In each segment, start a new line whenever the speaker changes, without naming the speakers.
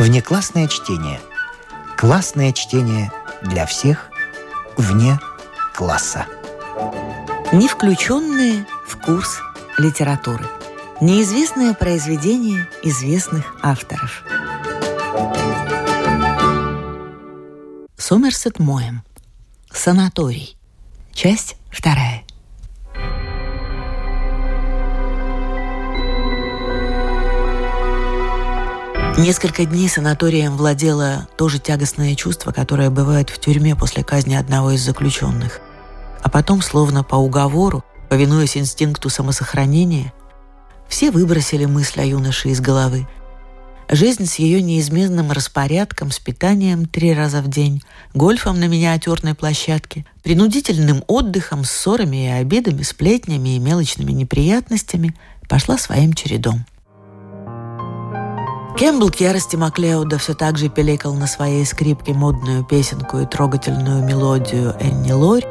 Внеклассное чтение. Классное чтение для всех вне класса.
Не включенные в курс литературы. Неизвестное произведение известных авторов. Сомерсет Моем. Санаторий. Часть вторая. Несколько дней санаторием владело то же тягостное чувство, которое бывает в тюрьме после казни одного из заключенных. А потом, словно по уговору, повинуясь инстинкту самосохранения, все выбросили мысль о юноше из головы. Жизнь с ее неизменным распорядком, с питанием три раза в день, гольфом на миниатюрной площадке, принудительным отдыхом, ссорами и обидами, сплетнями и мелочными неприятностями пошла своим чередом. Кэмпбелл ярости Маклеуда все так же пеликал на своей скрипке модную песенку и трогательную мелодию Энни Лори.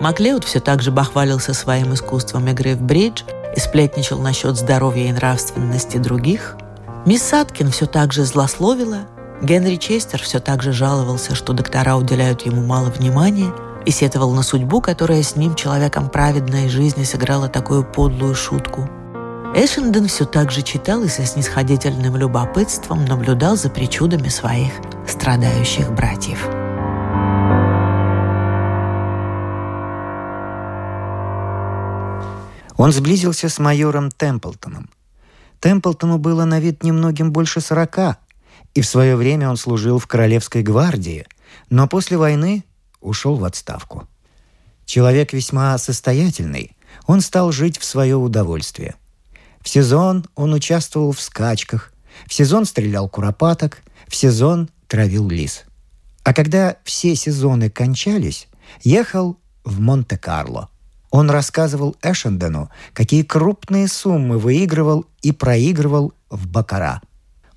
Маклеуд все так же бахвалился своим искусством игры в бридж и сплетничал насчет здоровья и нравственности других. Мисс Саткин все так же злословила. Генри Честер все так же жаловался, что доктора уделяют ему мало внимания и сетовал на судьбу, которая с ним, человеком праведной жизни, сыграла такую подлую шутку – Эшенден все так же читал и со снисходительным любопытством наблюдал за причудами своих страдающих братьев.
Он сблизился с майором Темплтоном. Темплтону было на вид немногим больше сорока, и в свое время он служил в Королевской гвардии, но после войны ушел в отставку. Человек весьма состоятельный, он стал жить в свое удовольствие. В сезон он участвовал в скачках, в сезон стрелял куропаток, в сезон травил лис. А когда все сезоны кончались, ехал в Монте-Карло. Он рассказывал Эшендену, какие крупные суммы выигрывал и проигрывал в Бакара.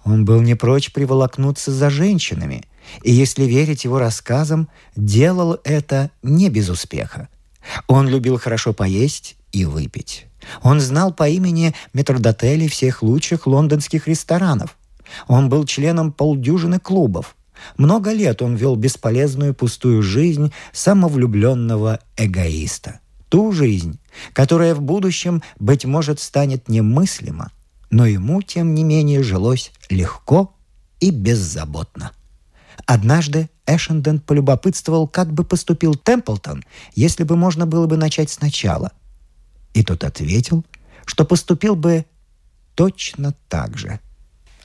Он был не прочь приволокнуться за женщинами, и, если верить его рассказам, делал это не без успеха. Он любил хорошо поесть и выпить. Он знал по имени метрдотелей всех лучших лондонских ресторанов. Он был членом полдюжины клубов. Много лет он вел бесполезную пустую жизнь самовлюбленного эгоиста. Ту жизнь, которая в будущем, быть может, станет немыслима, но ему, тем не менее, жилось легко и беззаботно. Однажды Эшенден полюбопытствовал, как бы поступил Темплтон, если бы можно было бы начать сначала – и тот ответил, что поступил бы точно так же.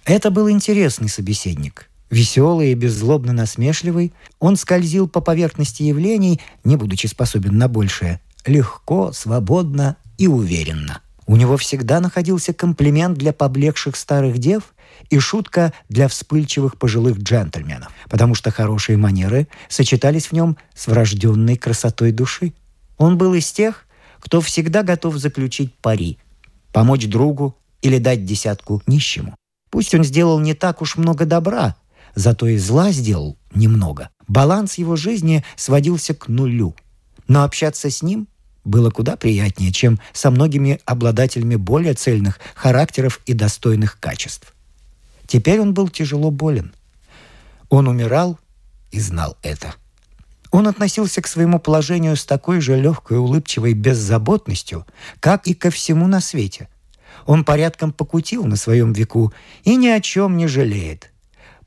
Это был интересный собеседник. Веселый и беззлобно насмешливый, он скользил по поверхности явлений, не будучи способен на большее, легко, свободно и уверенно. У него всегда находился комплимент для поблекших старых дев и шутка для вспыльчивых пожилых джентльменов, потому что хорошие манеры сочетались в нем с врожденной красотой души. Он был из тех, кто всегда готов заключить пари, помочь другу или дать десятку нищему. Пусть он сделал не так уж много добра, зато и зла сделал немного. Баланс его жизни сводился к нулю. Но общаться с ним было куда приятнее, чем со многими обладателями более цельных характеров и достойных качеств. Теперь он был тяжело болен. Он умирал и знал это. Он относился к своему положению с такой же легкой, улыбчивой беззаботностью, как и ко всему на свете. Он порядком покутил на своем веку и ни о чем не жалеет.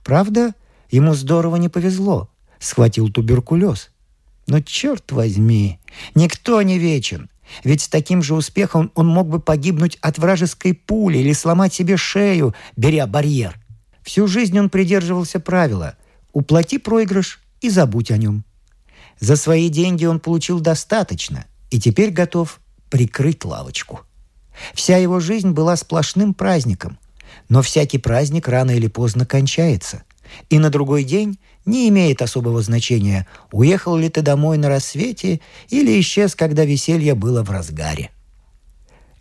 Правда, ему здорово не повезло. Схватил туберкулез. Но черт возьми, никто не вечен. Ведь с таким же успехом он мог бы погибнуть от вражеской пули или сломать себе шею, беря барьер. Всю жизнь он придерживался правила «уплати проигрыш и забудь о нем». За свои деньги он получил достаточно и теперь готов прикрыть лавочку. Вся его жизнь была сплошным праздником, но всякий праздник рано или поздно кончается. И на другой день не имеет особого значения, уехал ли ты домой на рассвете или исчез, когда веселье было в разгаре.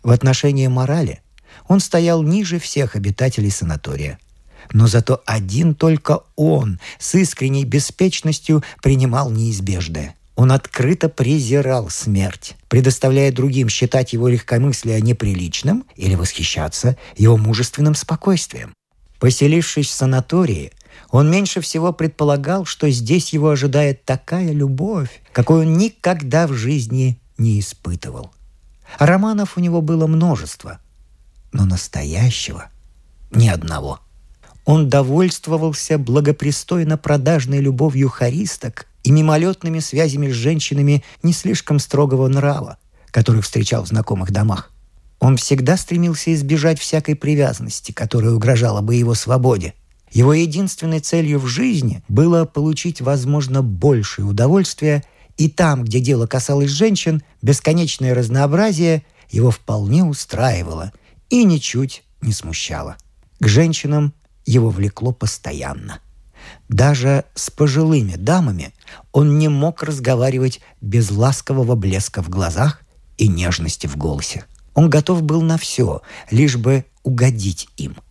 В отношении морали он стоял ниже всех обитателей санатория – но зато один только он с искренней беспечностью принимал неизбежное. Он открыто презирал смерть, предоставляя другим считать его легкомыслие неприличным или восхищаться его мужественным спокойствием. Поселившись в санатории, он меньше всего предполагал, что здесь его ожидает такая любовь, какой он никогда в жизни не испытывал. Романов у него было множество, но настоящего ни одного. Он довольствовался благопристойно продажной любовью харисток и мимолетными связями с женщинами не слишком строгого нрава, которых встречал в знакомых домах. Он всегда стремился избежать всякой привязанности, которая угрожала бы его свободе. Его единственной целью в жизни было получить, возможно, большее удовольствие, и там, где дело касалось женщин, бесконечное разнообразие его вполне устраивало и ничуть не смущало. К женщинам его влекло постоянно. Даже с пожилыми дамами он не мог разговаривать без ласкового блеска в глазах и нежности в голосе. Он готов был на все, лишь бы угодить им –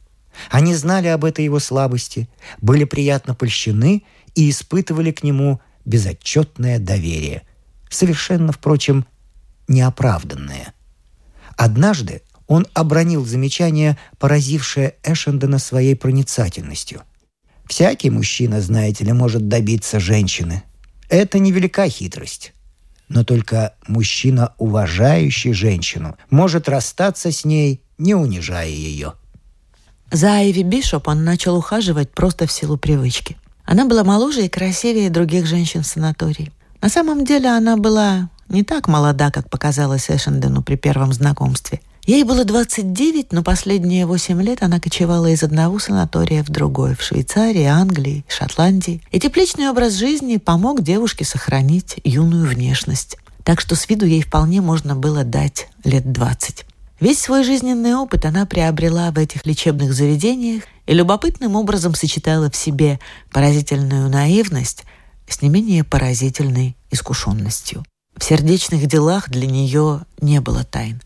они знали об этой его слабости, были приятно польщены и испытывали к нему безотчетное доверие, совершенно, впрочем, неоправданное. Однажды он обронил замечание, поразившее Эшендена своей проницательностью. «Всякий мужчина, знаете ли, может добиться женщины. Это невелика хитрость. Но только мужчина, уважающий женщину, может расстаться с ней, не унижая ее».
За Айви Бишоп он начал ухаживать просто в силу привычки. Она была моложе и красивее других женщин в санатории. На самом деле она была не так молода, как показалось Эшендену при первом знакомстве. Ей было 29, но последние 8 лет она кочевала из одного санатория в другой, в Швейцарии, Англии, Шотландии. И тепличный образ жизни помог девушке сохранить юную внешность. Так что с виду ей вполне можно было дать лет 20. Весь свой жизненный опыт она приобрела в этих лечебных заведениях и любопытным образом сочетала в себе поразительную наивность с не менее поразительной искушенностью. В сердечных делах для нее не было тайн.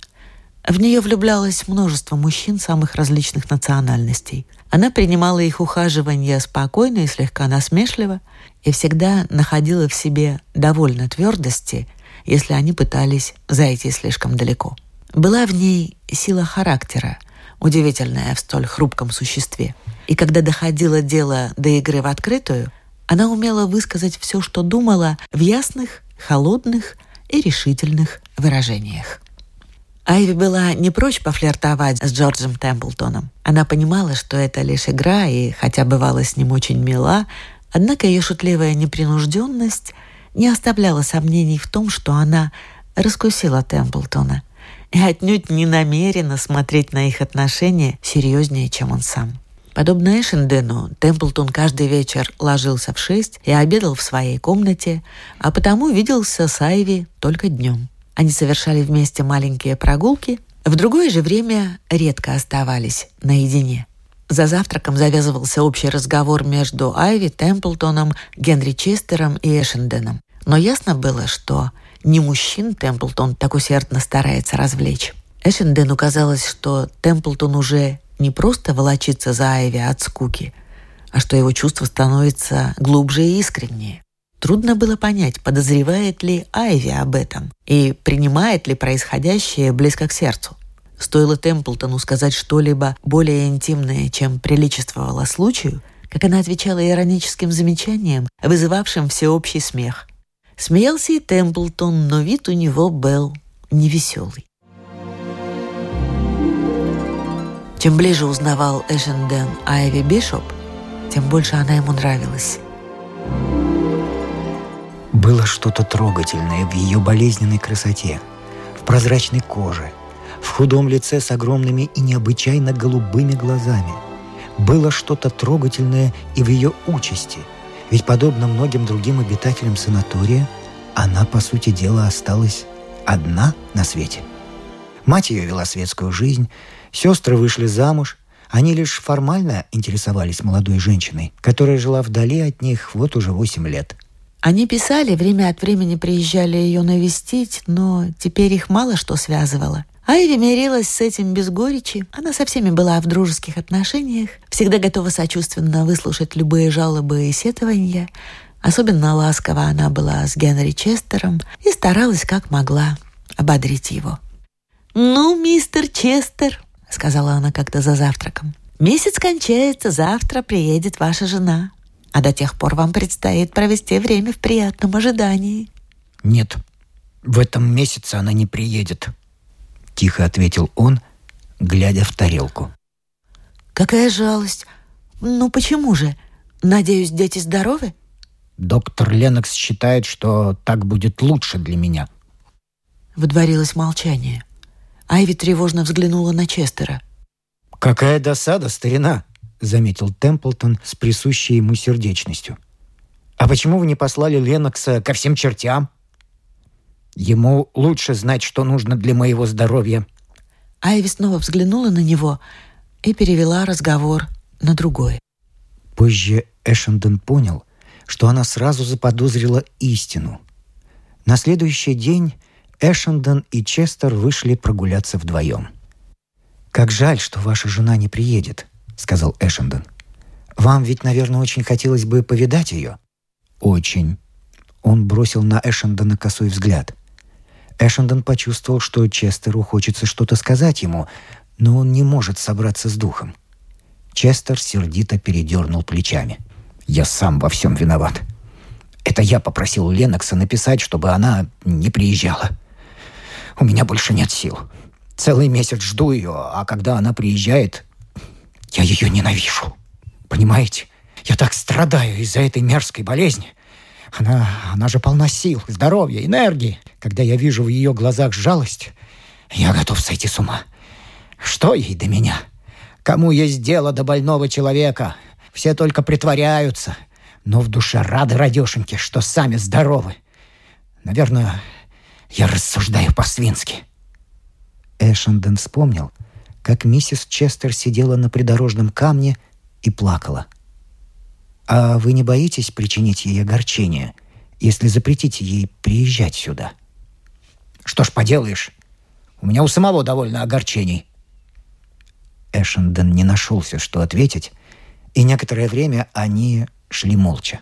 В нее влюблялось множество мужчин самых различных национальностей. Она принимала их ухаживание спокойно и слегка насмешливо и всегда находила в себе довольно твердости, если они пытались зайти слишком далеко. Была в ней сила характера, удивительная в столь хрупком существе. И когда доходило дело до игры в открытую, она умела высказать все, что думала, в ясных, холодных и решительных выражениях. Айви была не прочь пофлиртовать с Джорджем Темплтоном. Она понимала, что это лишь игра, и хотя бывала с ним очень мила, однако ее шутливая непринужденность не оставляла сомнений в том, что она раскусила Темплтона – и отнюдь не намерена смотреть на их отношения серьезнее, чем он сам. Подобно Эшендену, Темплтон каждый вечер ложился в шесть и обедал в своей комнате, а потому виделся с Айви только днем. Они совершали вместе маленькие прогулки, в другое же время редко оставались наедине. За завтраком завязывался общий разговор между Айви, Темплтоном, Генри Честером и Эшенденом. Но ясно было, что не мужчин Темплтон так усердно старается развлечь. Эшендену казалось, что Темплтон уже не просто волочится за Айви от скуки, а что его чувство становится глубже и искреннее. Трудно было понять, подозревает ли Айви об этом и принимает ли происходящее близко к сердцу. Стоило Темплтону сказать что-либо более интимное, чем приличествовало случаю, как она отвечала ироническим замечанием, вызывавшим всеобщий смех – Смеялся и Темплтон, но вид у него был невеселый. Чем ближе узнавал Эшенден Айви Бишоп, тем больше она ему нравилась.
Было что-то трогательное в ее болезненной красоте, в прозрачной коже, в худом лице с огромными и необычайно голубыми глазами. Было что-то трогательное и в ее участи – ведь, подобно многим другим обитателям санатория, она, по сути дела, осталась одна на свете. Мать ее вела светскую жизнь, сестры вышли замуж, они лишь формально интересовались молодой женщиной, которая жила вдали от них вот уже восемь лет.
Они писали, время от времени приезжали ее навестить, но теперь их мало что связывало. Айви мирилась с этим без горечи. Она со всеми была в дружеских отношениях, всегда готова сочувственно выслушать любые жалобы и сетования. Особенно ласково она была с Генри Честером и старалась как могла ободрить его. «Ну, мистер Честер», — сказала она как-то за завтраком, Месяц кончается, завтра приедет ваша жена. А до тех пор вам предстоит провести время в приятном ожидании.
Нет, в этом месяце она не приедет, тихо ответил он, глядя в тарелку.
Какая жалость. Ну почему же? Надеюсь, дети здоровы?
Доктор Ленокс считает, что так будет лучше для меня.
Водворилось молчание. Айви тревожно взглянула на Честера.
«Какая досада, старина!» — заметил Темплтон с присущей ему сердечностью. «А почему вы не послали Ленокса ко всем чертям?» «Ему лучше знать, что нужно для моего здоровья».
Айви снова взглянула на него и перевела разговор на другое.
Позже Эшенден понял, что она сразу заподозрила истину. На следующий день Эшенден и Честер вышли прогуляться вдвоем. «Как жаль, что ваша жена не приедет», — сказал Эшенден. «Вам ведь, наверное, очень хотелось бы повидать ее?» «Очень». Он бросил на Эшендена косой взгляд. Эшенден почувствовал, что Честеру хочется что-то сказать ему, но он не может собраться с духом. Честер сердито передернул плечами. «Я сам во всем виноват. Это я попросил Ленокса написать, чтобы она не приезжала. У меня больше нет сил. Целый месяц жду ее, а когда она приезжает, я ее ненавижу. Понимаете? Я так страдаю из-за этой мерзкой болезни. Она, она же полна сил, здоровья, энергии. Когда я вижу в ее глазах жалость, я готов сойти с ума. Что ей до меня?» Кому есть дело до больного человека? Все только притворяются, но в душе рады радешеньки, что сами здоровы. Наверное, я рассуждаю по-свински». Эшенден вспомнил, как миссис Честер сидела на придорожном камне и плакала. «А вы не боитесь причинить ей огорчение, если запретите ей приезжать сюда?» «Что ж поделаешь, у меня у самого довольно огорчений», Эшенден не нашелся, что ответить, и некоторое время они шли молча.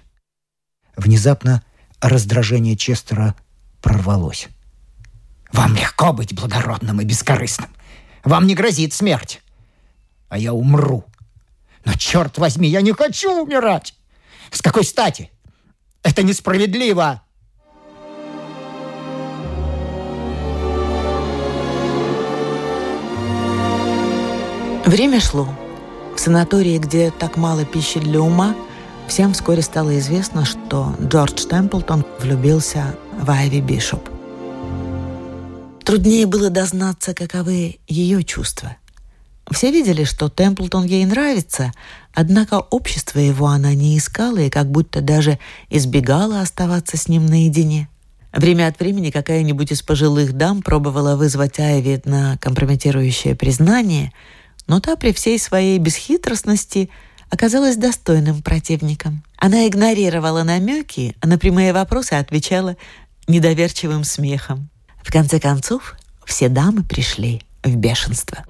Внезапно раздражение Честера прорвалось. «Вам легко быть благородным и бескорыстным. Вам не грозит смерть. А я умру. Но, черт возьми, я не хочу умирать! С какой стати? Это несправедливо!»
Время шло. В санатории, где так мало пищи для ума, всем вскоре стало известно, что Джордж Темплтон влюбился в Айви Бишоп. Труднее было дознаться, каковы ее чувства. Все видели, что Темплтон ей нравится, однако общество его она не искала и как будто даже избегала оставаться с ним наедине. Время от времени какая-нибудь из пожилых дам пробовала вызвать Айви на компрометирующее признание – но та при всей своей бесхитростности оказалась достойным противником. Она игнорировала намеки, а на прямые вопросы отвечала недоверчивым смехом. В конце концов, все дамы пришли в бешенство.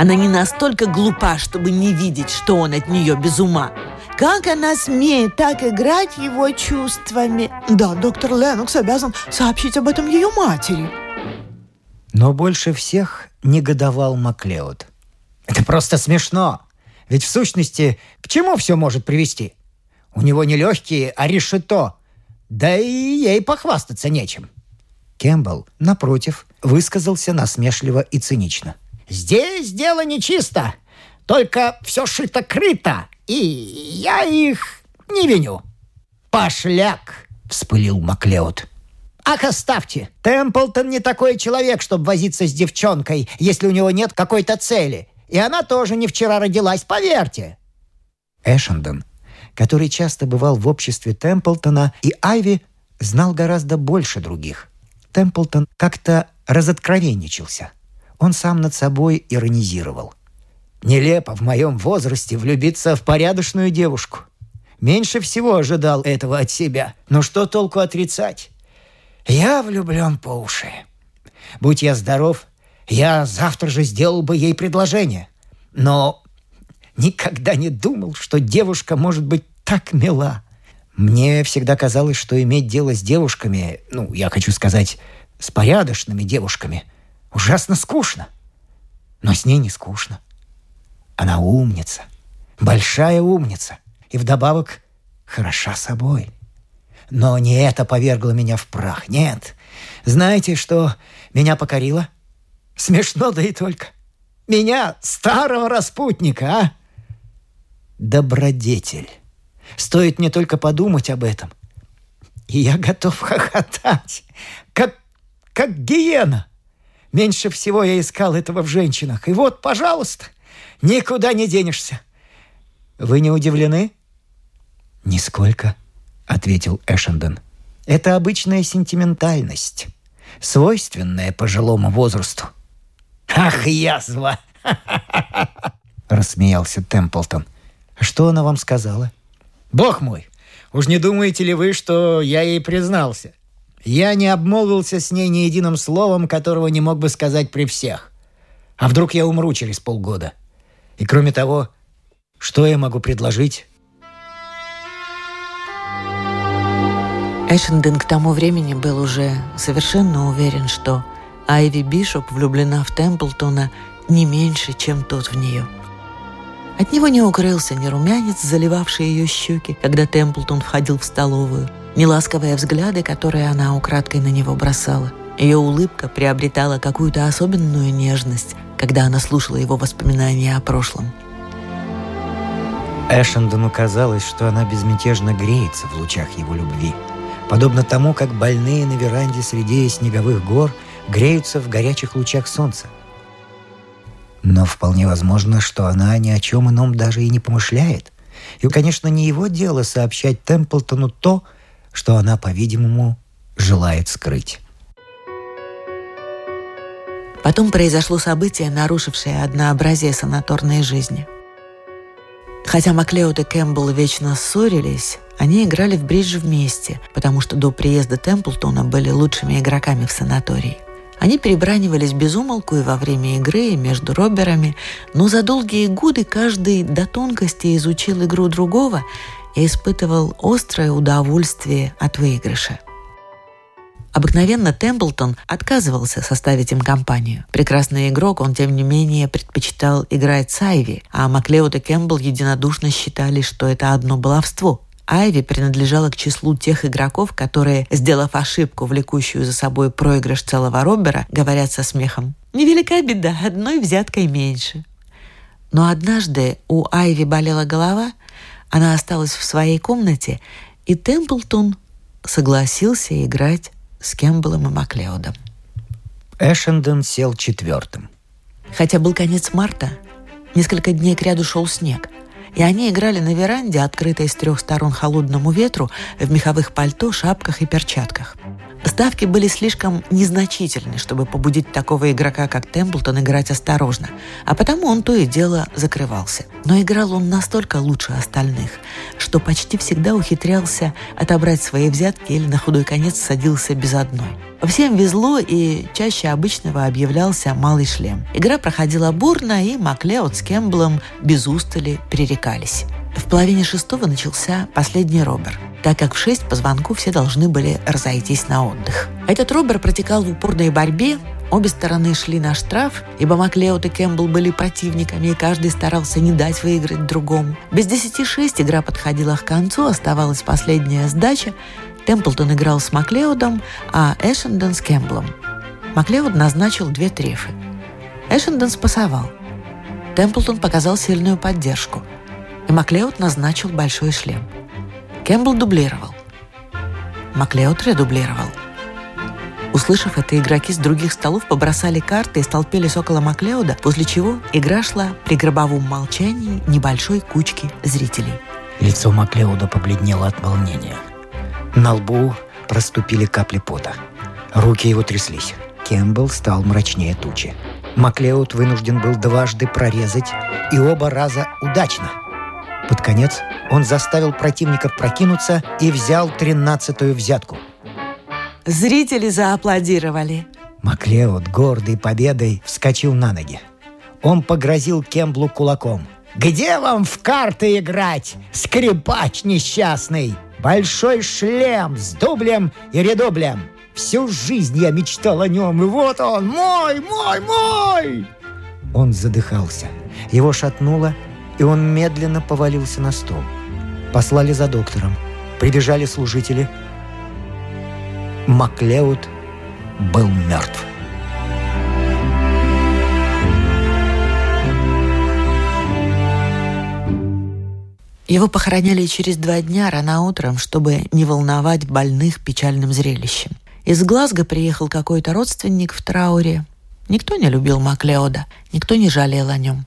Она не настолько глупа, чтобы не видеть, что он от нее без ума. Как она смеет так играть его чувствами? Да, доктор Ленокс обязан сообщить об этом ее матери.
Но больше всех негодовал Маклеод. «Это просто смешно! Ведь в сущности к чему все может привести? У него не легкие, а решето. Да и ей похвастаться нечем». Кэмпбелл, напротив, высказался насмешливо и цинично. «Здесь дело нечисто, только все шито-крыто, и я их не виню». «Пошляк!» — вспылил Маклеод. Ах, оставьте! Темплтон не такой человек, чтобы возиться с девчонкой, если у него нет какой-то цели. И она тоже не вчера родилась, поверьте. Эшендон, который часто бывал в обществе Темплтона и Айви, знал гораздо больше других. Темплтон как-то разоткровенничался. Он сам над собой иронизировал. «Нелепо в моем возрасте влюбиться в порядочную девушку. Меньше всего ожидал этого от себя. Но что толку отрицать? Я влюблен по уши. Будь я здоров, я завтра же сделал бы ей предложение. Но никогда не думал, что девушка может быть так мила. Мне всегда казалось, что иметь дело с девушками, ну, я хочу сказать, с порядочными девушками, ужасно скучно. Но с ней не скучно. Она умница, большая умница, и вдобавок хороша собой. Но не это повергло меня в прах, нет. Знаете, что меня покорило? Смешно, да и только. Меня, старого распутника, а? Добродетель. Стоит мне только подумать об этом. И я готов хохотать, как, как гиена. Меньше всего я искал этого в женщинах. И вот, пожалуйста, никуда не денешься. Вы не удивлены? Нисколько, ответил Эшенден. Это обычная сентиментальность, свойственная пожилому возрасту. Ах, язва! Рассмеялся Темплтон. Что она вам сказала? Бог мой, уж не думаете ли вы, что я ей признался? Я не обмолвился с ней ни единым словом, которого не мог бы сказать при всех. А вдруг я умру через полгода? И кроме того, что я могу предложить?
Эшенден к тому времени был уже совершенно уверен, что Айви Бишоп влюблена в Темплтона не меньше, чем тот в нее. От него не укрылся ни румянец, заливавший ее щеки, когда Темплтон входил в столовую – неласковые взгляды, которые она украдкой на него бросала. Ее улыбка приобретала какую-то особенную нежность, когда она слушала его воспоминания о прошлом.
Эшендону казалось, что она безмятежно греется в лучах его любви, подобно тому, как больные на веранде среди снеговых гор греются в горячих лучах солнца. Но вполне возможно, что она ни о чем ином даже и не помышляет. И, конечно, не его дело сообщать Темплтону то, что она, по-видимому, желает скрыть.
Потом произошло событие, нарушившее однообразие санаторной жизни. Хотя Маклеод и Кэмпбелл вечно ссорились, они играли в бридж вместе, потому что до приезда Темплтона были лучшими игроками в санатории. Они перебранивались без умолку и во время игры, и между роберами, но за долгие годы каждый до тонкости изучил игру другого и испытывал острое удовольствие от выигрыша. Обыкновенно Темплтон отказывался составить им компанию. Прекрасный игрок, он, тем не менее, предпочитал играть с Айви, а Маклеод и Кэмпбелл единодушно считали, что это одно баловство. Айви принадлежала к числу тех игроков, которые, сделав ошибку, влекущую за собой проигрыш целого роббера, говорят со смехом «Невелика беда, одной взяткой меньше». Но однажды у Айви болела голова, она осталась в своей комнате, и Темплтон согласился играть с Кэмпбеллом и Маклеодом.
Эшенден сел четвертым.
Хотя был конец марта, несколько дней кряду шел снег, и они играли на веранде, открытой с трех сторон холодному ветру, в меховых пальто, шапках и перчатках – Ставки были слишком незначительны, чтобы побудить такого игрока, как Темплтон, играть осторожно, а потому он то и дело закрывался. Но играл он настолько лучше остальных, что почти всегда ухитрялся отобрать свои взятки или на худой конец садился без одной. Всем везло, и чаще обычного объявлялся малый шлем. Игра проходила бурно, и Маклеод с Кэмпбеллом без устали перерекались. В половине шестого начался последний робер, так как в шесть по звонку все должны были разойтись на отдых. Этот робер протекал в упорной борьбе, Обе стороны шли на штраф, ибо Маклеод и Кэмпбелл были противниками, и каждый старался не дать выиграть другому. Без десяти шесть игра подходила к концу, оставалась последняя сдача. Темплтон играл с Маклеодом, а Эшенден с Кэмпбеллом. Маклеод назначил две трефы. Эшенден спасовал. Темплтон показал сильную поддержку – и Маклеод назначил большой шлем. Кэмпбелл дублировал. Маклеод редублировал. Услышав это, игроки с других столов побросали карты и столпились около Маклеода, после чего игра шла при гробовом молчании небольшой кучки зрителей.
Лицо Маклеода побледнело от волнения. На лбу проступили капли пота. Руки его тряслись. Кэмпбелл стал мрачнее тучи. Маклеод вынужден был дважды прорезать, и оба раза удачно – под конец он заставил противников прокинуться и взял тринадцатую взятку.
Зрители зааплодировали.
Маклеод, гордый победой, вскочил на ноги. Он погрозил Кемблу кулаком. «Где вам в карты играть, скрипач несчастный? Большой шлем с дублем и редублем. Всю жизнь я мечтал о нем, и вот он, мой, мой, мой!» Он задыхался – Его шатнуло, и он медленно повалился на стол. Послали за доктором. Прибежали служители. Маклеуд был мертв.
Его похороняли через два дня рано утром, чтобы не волновать больных печальным зрелищем. Из Глазго приехал какой-то родственник в трауре. Никто не любил Маклеода, никто не жалел о нем.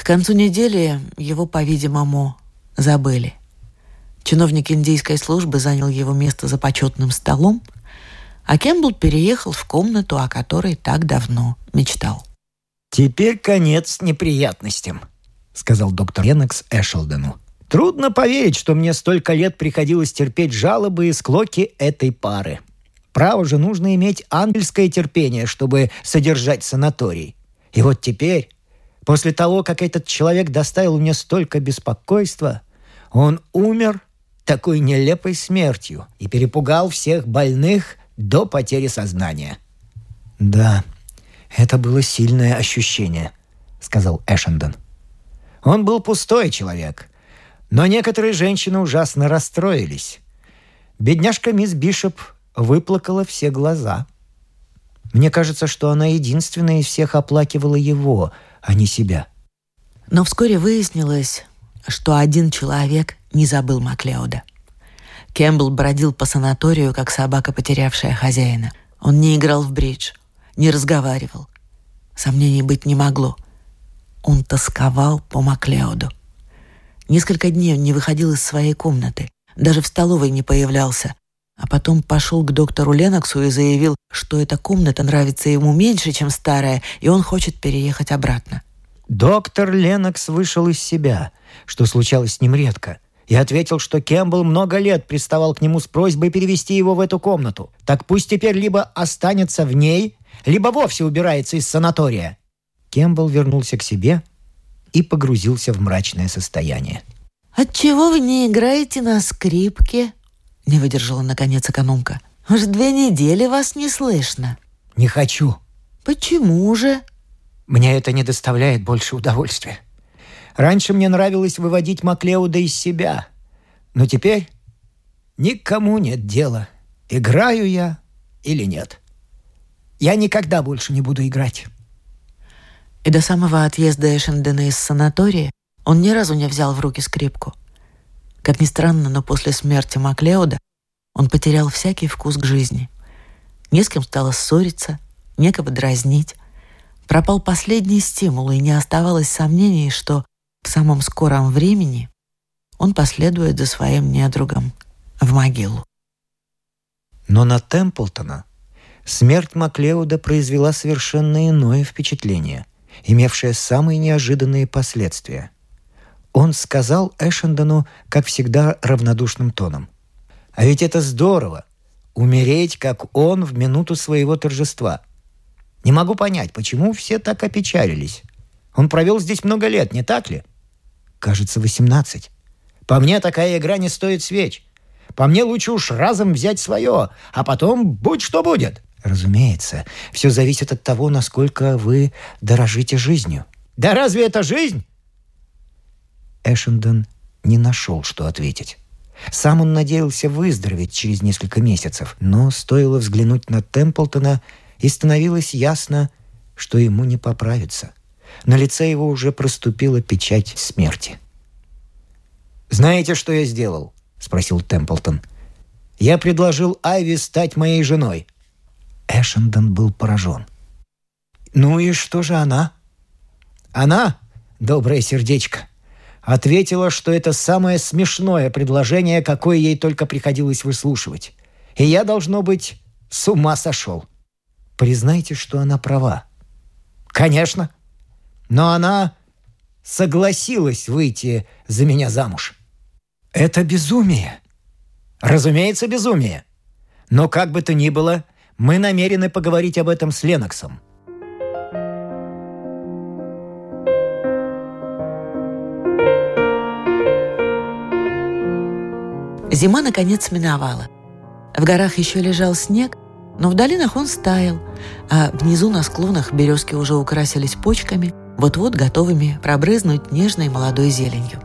К концу недели его, по-видимому, забыли. Чиновник индийской службы занял его место за почетным столом, а Кембл переехал в комнату, о которой так давно мечтал.
«Теперь конец неприятностям», — сказал доктор Ленокс Эшелдену. Трудно поверить, что мне столько лет приходилось терпеть жалобы и склоки этой пары. Право же нужно иметь ангельское терпение, чтобы содержать санаторий. И вот теперь, после того, как этот человек доставил мне столько беспокойства, он умер такой нелепой смертью и перепугал всех больных до потери сознания. «Да, это было сильное ощущение», — сказал Эшендон. Он был пустой человек, но некоторые женщины ужасно расстроились. Бедняжка мисс Бишоп выплакала все глаза. Мне кажется, что она единственная из всех оплакивала его, а не себя.
Но вскоре выяснилось, что один человек не забыл Маклеода. Кэмпбелл бродил по санаторию, как собака, потерявшая хозяина. Он не играл в бридж, не разговаривал. Сомнений быть не могло. Он тосковал по Маклеоду. Несколько дней он не выходил из своей комнаты, даже в столовой не появлялся, а потом пошел к доктору Леноксу и заявил, что эта комната нравится ему меньше, чем старая, и он хочет переехать обратно.
Доктор Ленокс вышел из себя, что случалось с ним редко, и ответил, что Кэмпбелл много лет приставал к нему с просьбой перевести его в эту комнату. Так пусть теперь либо останется в ней, либо вовсе убирается из санатория. Кэмпбелл вернулся к себе и погрузился в мрачное состояние.
«Отчего вы не играете на скрипке?» — не выдержала, наконец, экономка. «Уж две недели вас не слышно».
«Не хочу».
«Почему же?»
«Мне это не доставляет больше удовольствия. Раньше мне нравилось выводить Маклеуда из себя, но теперь никому нет дела, играю я или нет. Я никогда больше не буду играть».
И до самого отъезда Эшендена из санатория он ни разу не взял в руки скрипку. Как ни странно, но после смерти Маклеода он потерял всякий вкус к жизни. Не с кем стало ссориться, некого дразнить. Пропал последний стимул, и не оставалось сомнений, что в самом скором времени он последует за своим недругом в могилу.
Но на Темплтона смерть Маклеуда произвела совершенно иное впечатление имевшее самые неожиданные последствия. Он сказал Эшендону, как всегда, равнодушным тоном. «А ведь это здорово! Умереть, как он, в минуту своего торжества. Не могу понять, почему все так опечалились. Он провел здесь много лет, не так ли? Кажется, восемнадцать. По мне, такая игра не стоит свеч. По мне лучше уж разом взять свое, а потом будь что будет. Разумеется, все зависит от того, насколько вы дорожите жизнью. Да разве это жизнь? Эшендон не нашел, что ответить. Сам он надеялся выздороветь через несколько месяцев, но стоило взглянуть на Темплтона, и становилось ясно, что ему не поправится. На лице его уже проступила печать смерти. «Знаете, что я сделал?» — спросил Темплтон. «Я предложил Айви стать моей женой. Эшендон был поражен. «Ну и что же она?» «Она, доброе сердечко, ответила, что это самое смешное предложение, какое ей только приходилось выслушивать. И я, должно быть, с ума сошел. Признайте, что она права. Конечно. Но она согласилась выйти за меня замуж. Это безумие. Разумеется, безумие. Но как бы то ни было, мы намерены поговорить об этом с Леноксом.
Зима, наконец, миновала. В горах еще лежал снег, но в долинах он стаял, а внизу на склонах березки уже украсились почками, вот-вот готовыми пробрызнуть нежной молодой зеленью.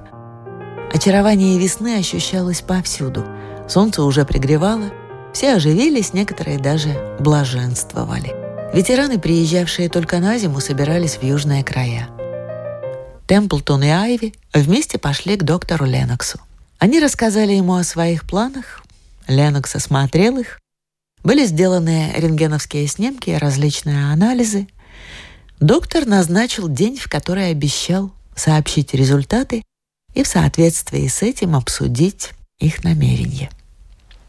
Очарование весны ощущалось повсюду. Солнце уже пригревало, все оживились, некоторые даже блаженствовали. Ветераны, приезжавшие только на зиму, собирались в южные края. Темплтон и Айви вместе пошли к доктору Леноксу. Они рассказали ему о своих планах, Ленокс осмотрел их, были сделаны рентгеновские снимки и различные анализы. Доктор назначил день, в который обещал сообщить результаты и в соответствии с этим обсудить их намерения.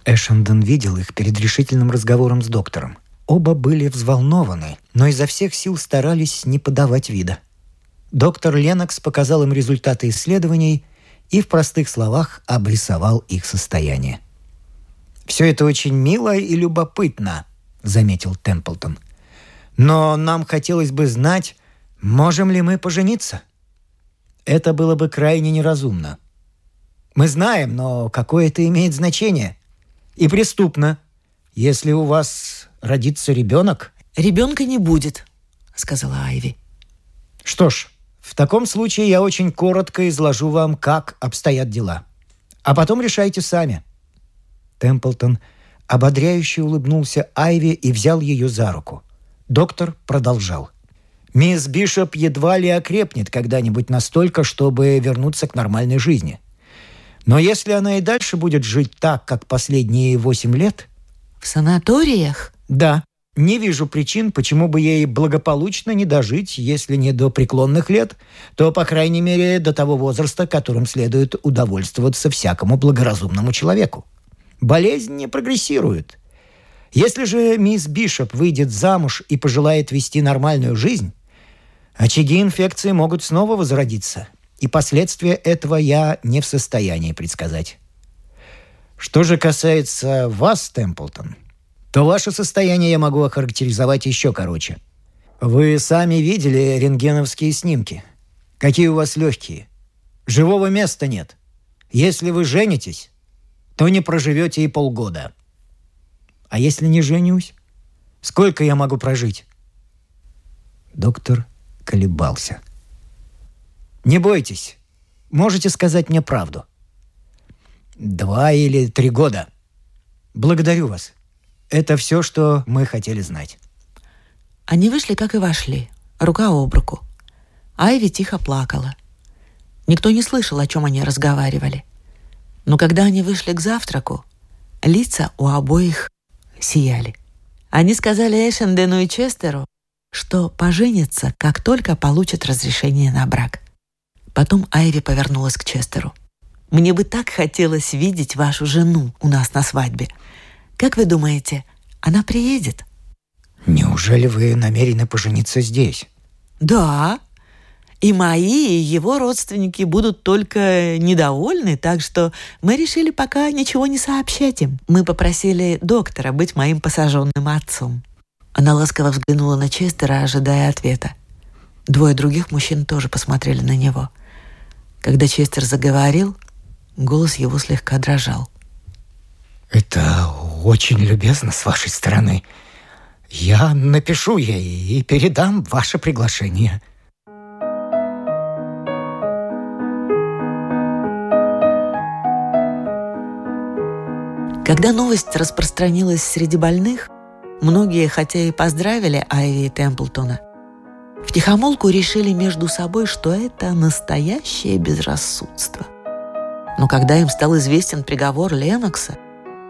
Эшендон видел их перед решительным разговором с доктором. Оба были взволнованы, но изо всех сил старались не подавать вида. Доктор Ленокс показал им результаты исследований и в простых словах обрисовал их состояние. «Все это очень мило и любопытно», — заметил Темплтон. «Но нам хотелось бы знать, можем ли мы пожениться?» Это было бы крайне неразумно. Мы знаем, но какое это имеет значение? И преступно. Если у вас родится ребенок...
«Ребенка не будет», — сказала Айви.
«Что ж, в таком случае я очень коротко изложу вам, как обстоят дела. А потом решайте сами». Темплтон ободряюще улыбнулся Айви и взял ее за руку. Доктор продолжал. «Мисс Бишоп едва ли окрепнет когда-нибудь настолько, чтобы вернуться к нормальной жизни. Но если она и дальше будет жить так, как последние восемь лет...»
«В санаториях?»
«Да. Не вижу причин, почему бы ей благополучно не дожить, если не до преклонных лет, то, по крайней мере, до того возраста, которым следует удовольствоваться всякому благоразумному человеку. Болезнь не прогрессирует. Если же мисс Бишоп выйдет замуж и пожелает вести нормальную жизнь, очаги инфекции могут снова возродиться, и последствия этого я не в состоянии предсказать. Что же касается вас, Темплтон, то ваше состояние я могу охарактеризовать еще короче. Вы сами видели рентгеновские снимки. Какие у вас легкие. Живого места нет. Если вы женитесь, то не проживете и полгода. А если не женюсь? Сколько я могу прожить? Доктор колебался. Не бойтесь. Можете сказать мне правду. Два или три года. Благодарю вас. Это все, что мы хотели знать.
Они вышли, как и вошли, рука об руку. Айви тихо плакала. Никто не слышал, о чем они разговаривали. Но когда они вышли к завтраку, лица у обоих сияли. Они сказали Эшендену и Честеру, что поженятся, как только получат разрешение на брак. Потом Айви повернулась к Честеру. «Мне бы так хотелось видеть вашу жену у нас на свадьбе. Как вы думаете, она приедет?»
«Неужели вы намерены пожениться здесь?»
«Да», и мои, и его родственники будут только недовольны, так что мы решили пока ничего не сообщать им. Мы попросили доктора быть моим посаженным отцом. Она ласково взглянула на Честера, ожидая ответа. Двое других мужчин тоже посмотрели на него. Когда Честер заговорил, голос его слегка дрожал.
«Это очень любезно с вашей стороны. Я напишу ей и передам ваше приглашение».
Когда новость распространилась среди больных, многие, хотя и поздравили Айви и Темплтона, втихомолку решили между собой, что это настоящее безрассудство. Но когда им стал известен приговор Ленокса,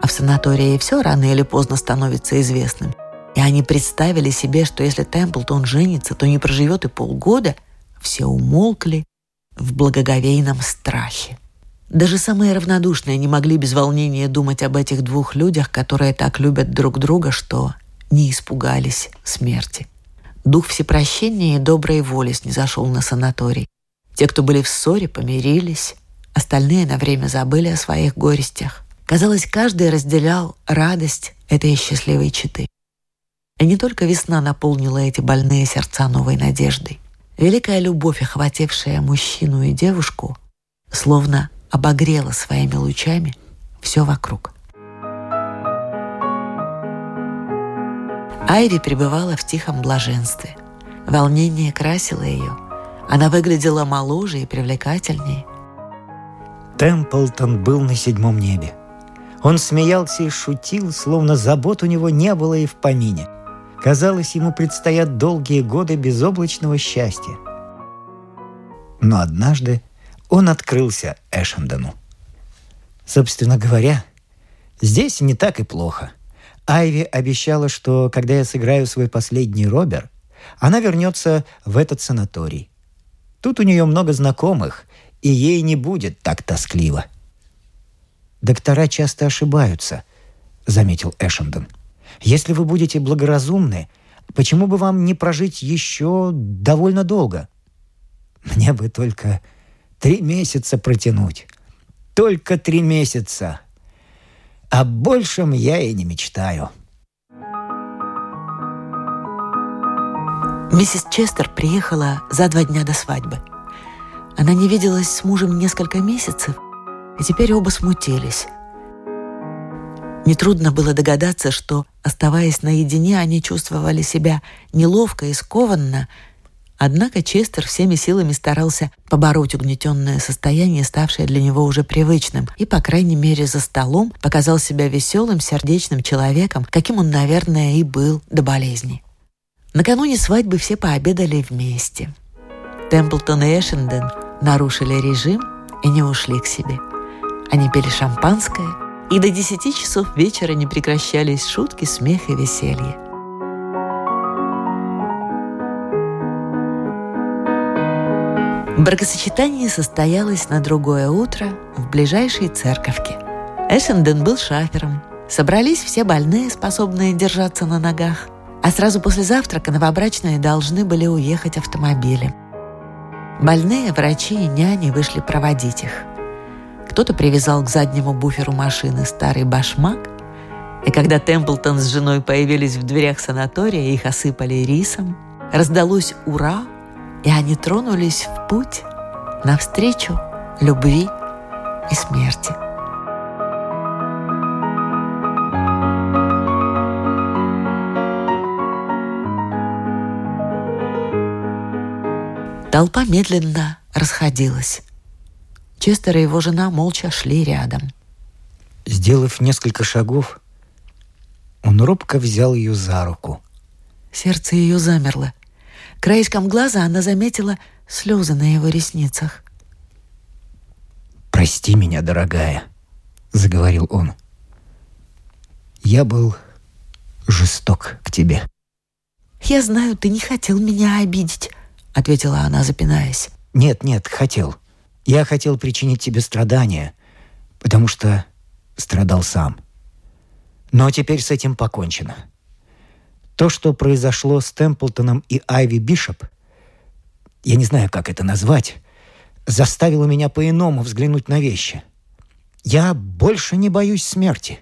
а в санатории все рано или поздно становится известным, и они представили себе, что если Темплтон женится, то не проживет и полгода, все умолкли в благоговейном страхе. Даже самые равнодушные не могли без волнения думать об этих двух людях, которые так любят друг друга, что не испугались смерти. Дух всепрощения и доброй воли снизошел на санаторий. Те, кто были в ссоре, помирились, остальные на время забыли о своих горестях. Казалось, каждый разделял радость этой счастливой читы. И не только весна наполнила эти больные сердца новой надеждой. Великая любовь, охватившая мужчину и девушку, словно обогрела своими лучами все вокруг. Айви пребывала в тихом блаженстве. Волнение красило ее, Она выглядела моложе и привлекательнее.
Темплтон был на седьмом небе. Он смеялся и шутил, словно забот у него не было и в помине. Казалось, ему предстоят долгие годы безоблачного счастья. Но однажды он открылся Эшендону. Собственно говоря, здесь не так и плохо. Айви обещала, что когда я сыграю свой последний Робер, она вернется в этот санаторий. Тут у нее много знакомых, и ей не будет так тоскливо. «Доктора часто ошибаются», — заметил Эшендон. «Если вы будете благоразумны, почему бы вам не прожить еще довольно долго?» «Мне бы только три месяца протянуть. Только три месяца. О большем я и не мечтаю».
Миссис Честер приехала за два дня до свадьбы. Она не виделась с мужем несколько месяцев, и теперь оба смутились. Нетрудно было догадаться, что, оставаясь наедине, они чувствовали себя неловко и скованно, однако Честер всеми силами старался побороть угнетенное состояние, ставшее для него уже привычным, и, по крайней мере, за столом показал себя веселым, сердечным человеком, каким он, наверное, и был до болезни. Накануне свадьбы все пообедали вместе. Темплтон и Эшенден нарушили режим и не ушли к себе. Они пили шампанское, и до десяти часов вечера не прекращались шутки, смех и веселье. Бракосочетание состоялось на другое утро в ближайшей церковке. Эшенден был шафером. Собрались все больные, способные держаться на ногах – а сразу после завтрака новобрачные должны были уехать автомобилем. Больные, врачи и няни вышли проводить их. Кто-то привязал к заднему буферу машины старый башмак, и когда Темплтон с женой появились в дверях санатория, их осыпали рисом, раздалось «Ура!», и они тронулись в путь навстречу любви и смерти. Толпа медленно расходилась. Честер и его жена молча шли рядом.
Сделав несколько шагов, он робко взял ее за руку.
Сердце ее замерло. Краешком глаза она заметила слезы на его ресницах.
«Прости меня, дорогая», — заговорил он. «Я был жесток к тебе».
«Я знаю, ты не хотел меня обидеть», ответила она, запинаясь.
Нет, нет, хотел. Я хотел причинить тебе страдания, потому что страдал сам. Но теперь с этим покончено. То, что произошло с Темплтоном и Айви Бишоп, я не знаю, как это назвать, заставило меня по-иному взглянуть на вещи. Я больше не боюсь смерти.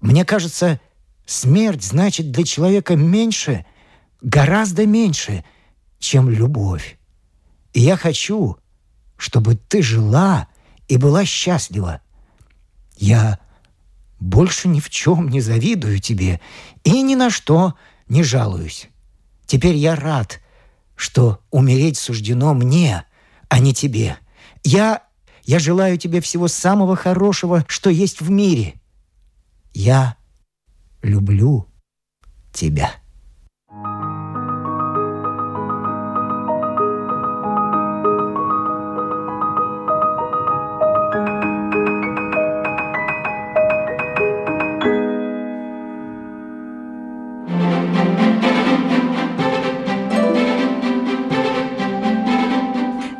Мне кажется, смерть значит для человека меньше, гораздо меньше — чем любовь. И я хочу, чтобы ты жила и была счастлива. Я больше ни в чем не завидую тебе и ни на что не жалуюсь. Теперь я рад, что умереть суждено мне, а не тебе. Я, я желаю тебе всего самого хорошего, что есть в мире. Я люблю тебя.